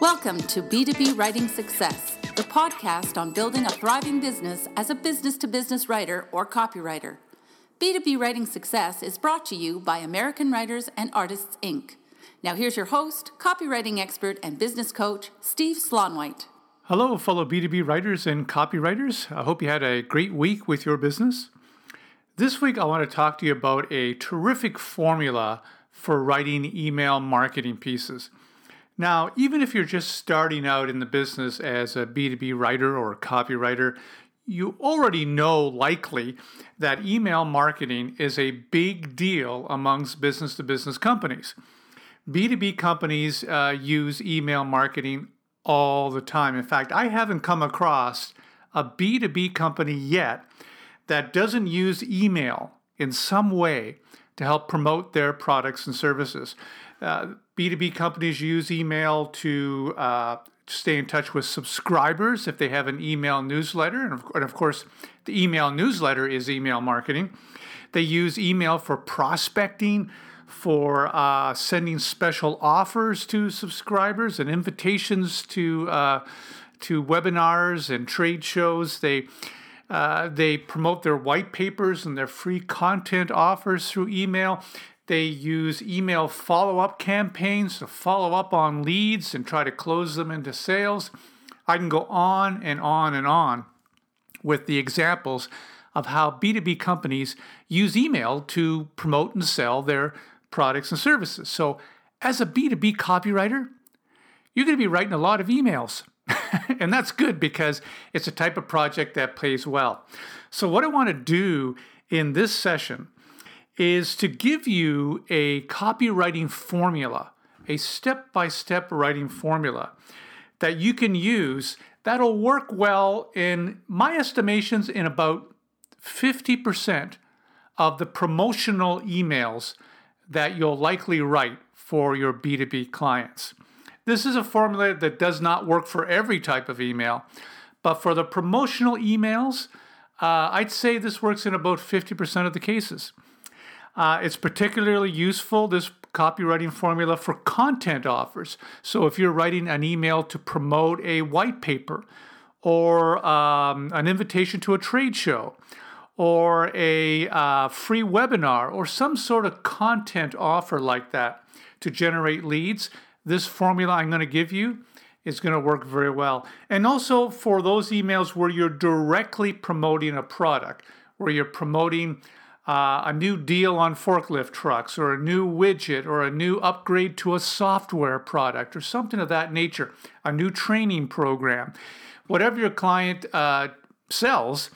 Welcome to B2B Writing Success, the podcast on building a thriving business as a business to business writer or copywriter. B2B Writing Success is brought to you by American Writers and Artists, Inc. Now, here's your host, copywriting expert, and business coach, Steve Slaunwhite. Hello, fellow B2B writers and copywriters. I hope you had a great week with your business. This week, I want to talk to you about a terrific formula for writing email marketing pieces. Now, even if you're just starting out in the business as a B2B writer or a copywriter, you already know likely that email marketing is a big deal amongst business to business companies. B2B companies uh, use email marketing all the time. In fact, I haven't come across a B2B company yet that doesn't use email in some way to help promote their products and services. Uh, B2B companies use email to uh, stay in touch with subscribers if they have an email newsletter. And of, and of course, the email newsletter is email marketing. They use email for prospecting, for uh, sending special offers to subscribers and invitations to uh, to webinars and trade shows. They uh, they promote their white papers and their free content offers through email. They use email follow up campaigns to follow up on leads and try to close them into sales. I can go on and on and on with the examples of how B2B companies use email to promote and sell their products and services. So, as a B2B copywriter, you're going to be writing a lot of emails. and that's good because it's a type of project that pays well. So, what I want to do in this session is to give you a copywriting formula, a step by step writing formula that you can use that'll work well in my estimations in about 50% of the promotional emails that you'll likely write for your B2B clients. This is a formula that does not work for every type of email, but for the promotional emails, uh, I'd say this works in about 50% of the cases. Uh, it's particularly useful, this copywriting formula, for content offers. So if you're writing an email to promote a white paper or um, an invitation to a trade show or a uh, free webinar or some sort of content offer like that to generate leads, this formula I'm going to give you is going to work very well. And also for those emails where you're directly promoting a product, where you're promoting uh, a new deal on forklift trucks or a new widget or a new upgrade to a software product or something of that nature, a new training program. Whatever your client uh, sells,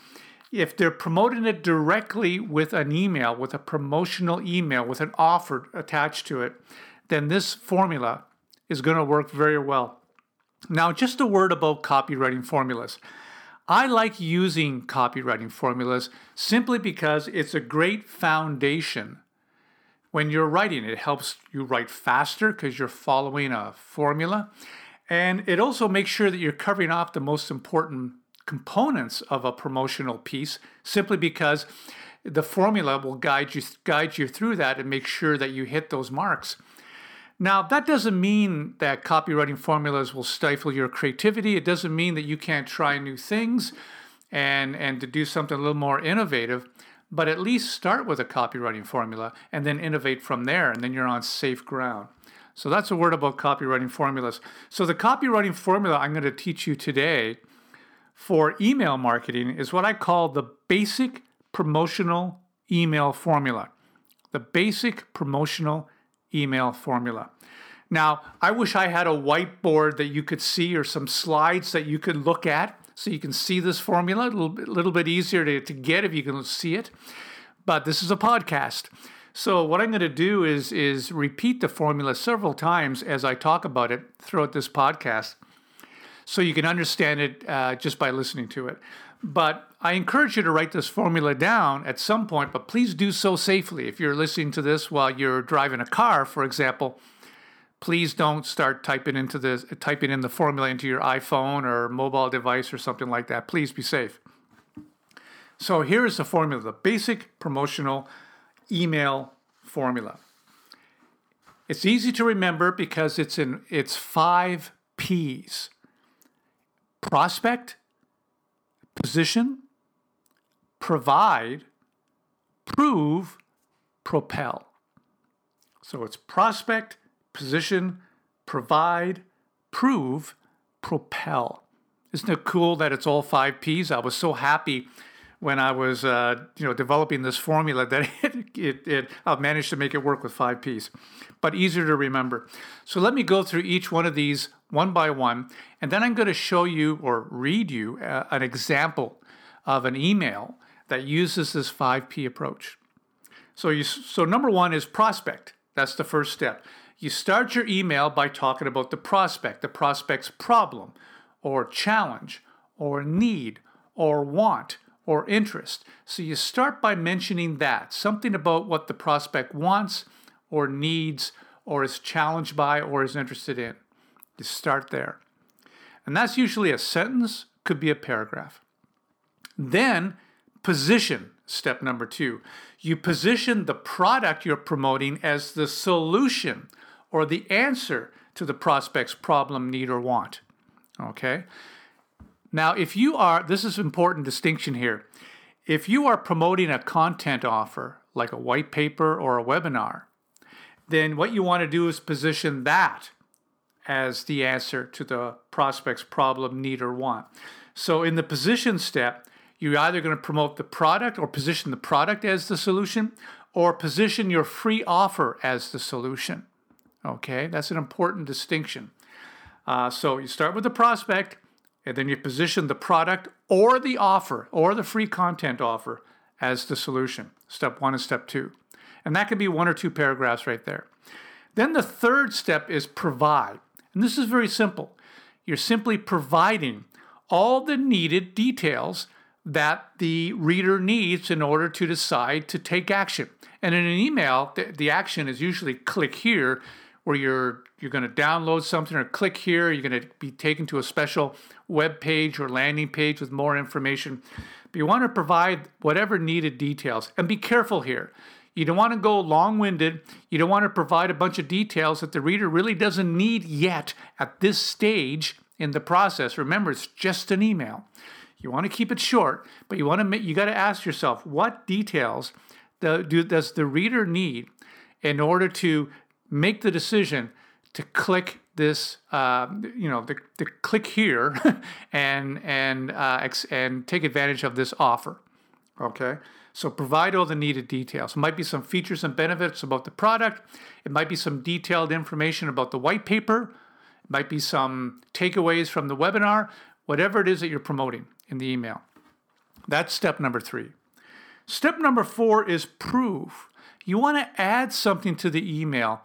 if they're promoting it directly with an email, with a promotional email, with an offer attached to it, then this formula is going to work very well. Now, just a word about copywriting formulas. I like using copywriting formulas simply because it's a great foundation when you're writing. It helps you write faster because you're following a formula. And it also makes sure that you're covering off the most important components of a promotional piece simply because the formula will guide you guide you through that and make sure that you hit those marks. Now, that doesn't mean that copywriting formulas will stifle your creativity. It doesn't mean that you can't try new things and, and to do something a little more innovative, but at least start with a copywriting formula and then innovate from there, and then you're on safe ground. So that's a word about copywriting formulas. So the copywriting formula I'm going to teach you today for email marketing is what I call the basic promotional email formula. The basic promotional email formula. Now, I wish I had a whiteboard that you could see or some slides that you could look at so you can see this formula. A little, bit, little bit easier to, to get if you can see it. But this is a podcast. So what I'm going to do is is repeat the formula several times as I talk about it throughout this podcast, so you can understand it uh, just by listening to it. But I encourage you to write this formula down at some point, but please do so safely. If you're listening to this while you're driving a car, for example, please don't start typing into this typing in the formula into your iPhone or mobile device or something like that. Please be safe. So here is the formula, the basic promotional email formula. It's easy to remember because it's in it's 5 P's. Prospect, position, provide, prove, propel. So it's prospect, position, provide, prove, propel. Isn't it cool that it's all five P's? I was so happy when I was, uh, you know, developing this formula that it, it, it I've managed to make it work with five P's, but easier to remember. So let me go through each one of these one by one, and then I'm going to show you or read you uh, an example of an email that uses this 5P approach. So you, so number one is prospect. That's the first step. You start your email by talking about the prospect, the prospect's problem, or challenge, or need, or want, or interest. So you start by mentioning that something about what the prospect wants, or needs, or is challenged by, or is interested in. You start there. And that's usually a sentence, could be a paragraph. Then position, step number two. You position the product you're promoting as the solution or the answer to the prospect's problem, need, or want. Okay? Now, if you are, this is important distinction here. If you are promoting a content offer, like a white paper or a webinar, then what you want to do is position that as the answer to the prospect's problem, need, or want. So in the position step, you're either going to promote the product or position the product as the solution or position your free offer as the solution. Okay, that's an important distinction. Uh, so you start with the prospect and then you position the product or the offer or the free content offer as the solution. Step one and step two. And that could be one or two paragraphs right there. Then the third step is provide. And this is very simple. You're simply providing all the needed details that the reader needs in order to decide to take action. And in an email, the, the action is usually click here, where you're you're going to download something, or click here, you're going to be taken to a special web page or landing page with more information. But you want to provide whatever needed details, and be careful here. You don't want to go long winded. You don't want to provide a bunch of details that the reader really doesn't need yet at this stage in the process. Remember, it's just an email. You want to keep it short, but you want to you got to ask yourself what details the, do, does the reader need in order to make the decision to click this, uh, you know, the, the click here and and uh, ex- and take advantage of this offer. Okay, so provide all the needed details. It might be some features and benefits about the product. It might be some detailed information about the white paper. It might be some takeaways from the webinar. Whatever it is that you're promoting in the email. That's step number three. Step number four is prove. You want to add something to the email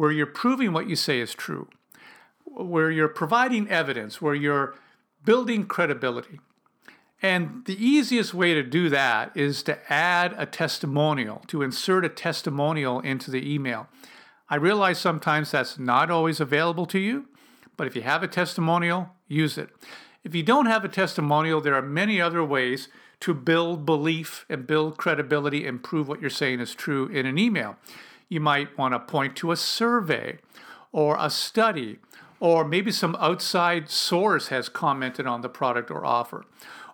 where you're proving what you say is true, where you're providing evidence, where you're building credibility. And the easiest way to do that is to add a testimonial, to insert a testimonial into the email. I realize sometimes that's not always available to you, but if you have a testimonial, use it. If you don't have a testimonial, there are many other ways to build belief and build credibility and prove what you're saying is true in an email. You might want to point to a survey or a study, or maybe some outside source has commented on the product or offer.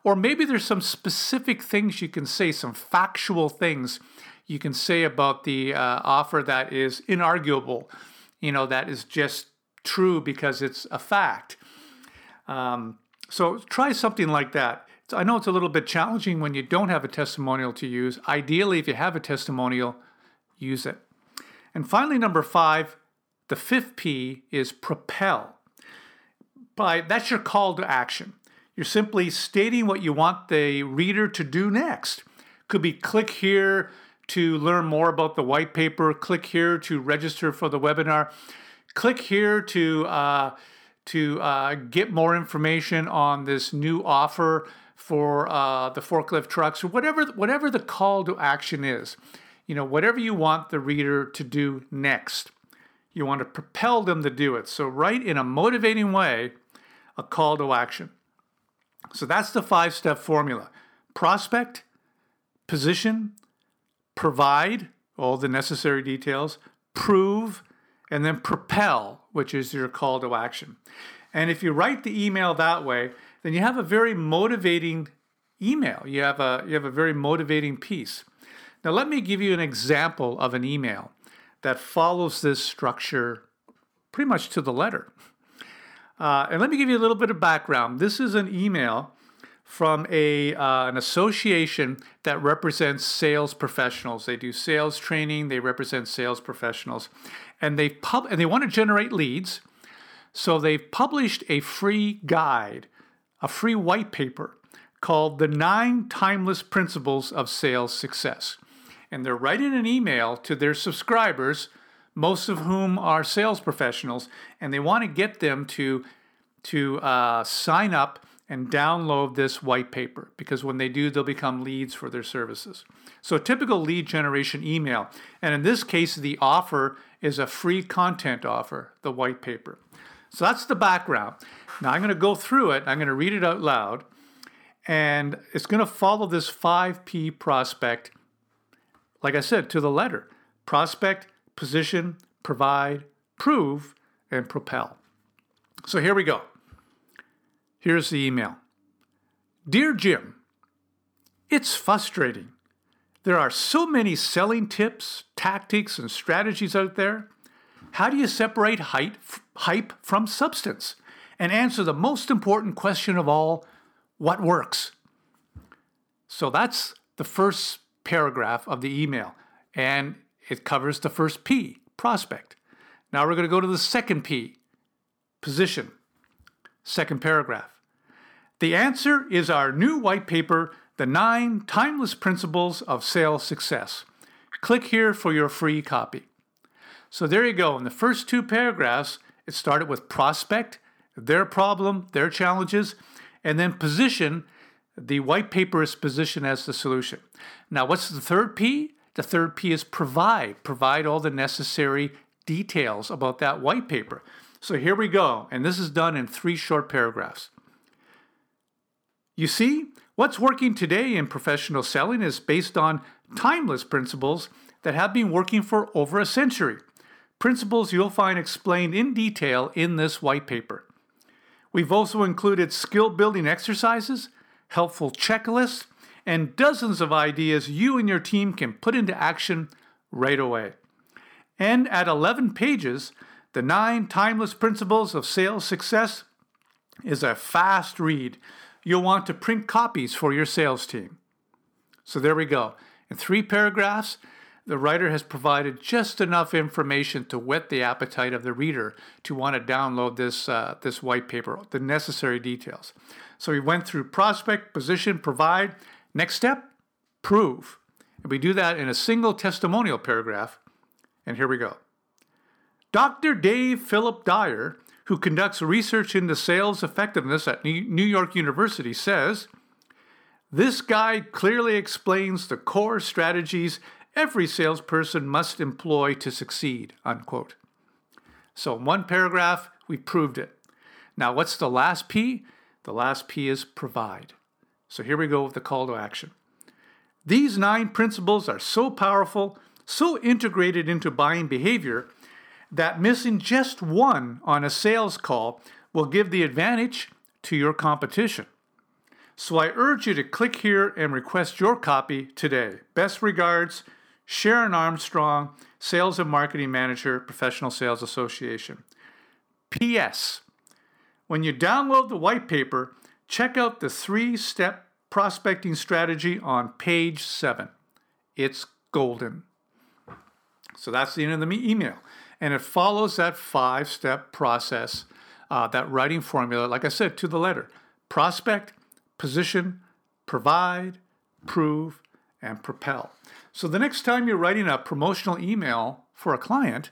Or maybe there's some specific things you can say, some factual things you can say about the uh, offer that is inarguable, you know, that is just true because it's a fact. Um, so try something like that. I know it's a little bit challenging when you don't have a testimonial to use. Ideally, if you have a testimonial, use it. And finally, number five, the fifth P is propel. By that's your call to action. You're simply stating what you want the reader to do next. Could be click here to learn more about the white paper. Click here to register for the webinar. Click here to uh, to uh, get more information on this new offer for uh, the forklift trucks or whatever whatever the call to action is you know whatever you want the reader to do next you want to propel them to do it so write in a motivating way a call to action so that's the five step formula prospect position provide all the necessary details prove and then propel which is your call to action And if you write the email that way, then you have a very motivating email. You have a you have a very motivating piece. Now let me give you an example of an email that follows this structure pretty much to the letter. Uh, and let me give you a little bit of background. This is an email from a uh, an association that represents sales professionals. They do sales training. They represent sales professionals, and they pub and they want to generate leads. So they've published a free guide, a free white paper called "The Nine Timeless Principles of Sales Success," and they're writing an email to their subscribers, most of whom are sales professionals, and they want to get them to to uh, sign up and download this white paper because when they do, they'll become leads for their services. So, a typical lead generation email, and in this case, the offer is a free content offer, the white paper. So, that's the background. Now, I'm going to go through it, I'm going to read it out loud, and it's going to follow this 5P prospect, like I said, to the letter prospect, position, provide, prove, and propel. So, here we go. Here's the email Dear Jim, it's frustrating. There are so many selling tips, tactics, and strategies out there. How do you separate hype from substance and answer the most important question of all what works? So that's the first paragraph of the email, and it covers the first P, prospect. Now we're going to go to the second P, position, second paragraph. The answer is our new white paper, The Nine Timeless Principles of Sales Success. Click here for your free copy. So there you go. In the first two paragraphs, it started with prospect, their problem, their challenges, and then position. The white paper is positioned as the solution. Now, what's the third P? The third P is provide. Provide all the necessary details about that white paper. So here we go. And this is done in three short paragraphs. You see, what's working today in professional selling is based on timeless principles that have been working for over a century. Principles you'll find explained in detail in this white paper. We've also included skill building exercises, helpful checklists, and dozens of ideas you and your team can put into action right away. And at 11 pages, the nine timeless principles of sales success is a fast read you'll want to print copies for your sales team. So there we go. In three paragraphs, the writer has provided just enough information to whet the appetite of the reader to want to download this, uh, this white paper, the necessary details. So we went through prospect, position, provide. Next step, prove. And we do that in a single testimonial paragraph. And here we go. Dr. Dave Philip Dyer who conducts research into sales effectiveness at New York University, says this guide clearly explains the core strategies every salesperson must employ to succeed. Unquote. So, in one paragraph, we proved it. Now, what's the last P? The last P is provide. So, here we go with the call to action. These nine principles are so powerful, so integrated into buying behavior that missing just one on a sales call will give the advantage to your competition. So I urge you to click here and request your copy today. Best regards, Sharon Armstrong, Sales and Marketing Manager, Professional Sales Association. P.S. When you download the white paper, check out the three step prospecting strategy on page seven. It's golden. So that's the end of the email. And it follows that five step process, uh, that writing formula, like I said, to the letter prospect, position, provide, prove, and propel. So the next time you're writing a promotional email for a client,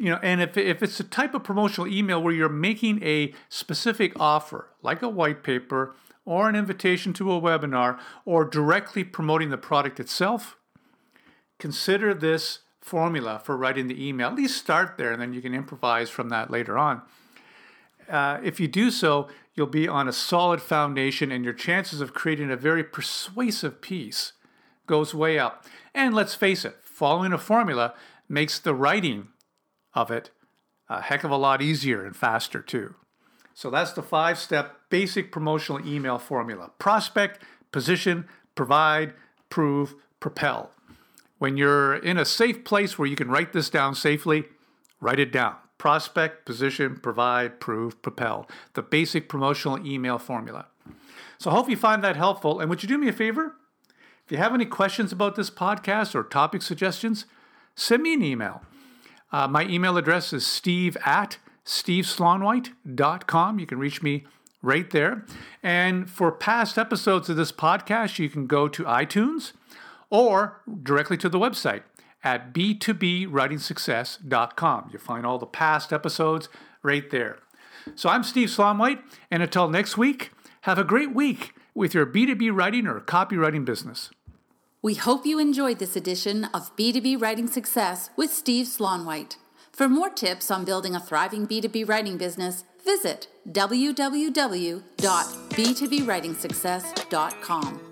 you know, and if, if it's a type of promotional email where you're making a specific offer, like a white paper or an invitation to a webinar, or directly promoting the product itself, consider this formula for writing the email. At least start there, and then you can improvise from that later on. Uh, if you do so, you'll be on a solid foundation, and your chances of creating a very persuasive piece goes way up. And let's face it, following a formula makes the writing of it a heck of a lot easier and faster too. So that's the five step basic promotional email formula prospect, position, provide, prove, propel. When you're in a safe place where you can write this down safely, write it down. Prospect, position, provide, prove, propel. The basic promotional email formula. So I hope you find that helpful. And would you do me a favor? If you have any questions about this podcast or topic suggestions, send me an email. Uh, my email address is steve at steveslaunwhite.com. You can reach me right there. And for past episodes of this podcast, you can go to iTunes or directly to the website at b2bwritingsuccess.com. You'll find all the past episodes right there. So I'm Steve Slaunwhite, and until next week, have a great week with your B2B writing or copywriting business. We hope you enjoyed this edition of B2B Writing Success with Steve Slaunwhite. For more tips on building a thriving B2B writing business, visit www.b2bwritingsuccess.com.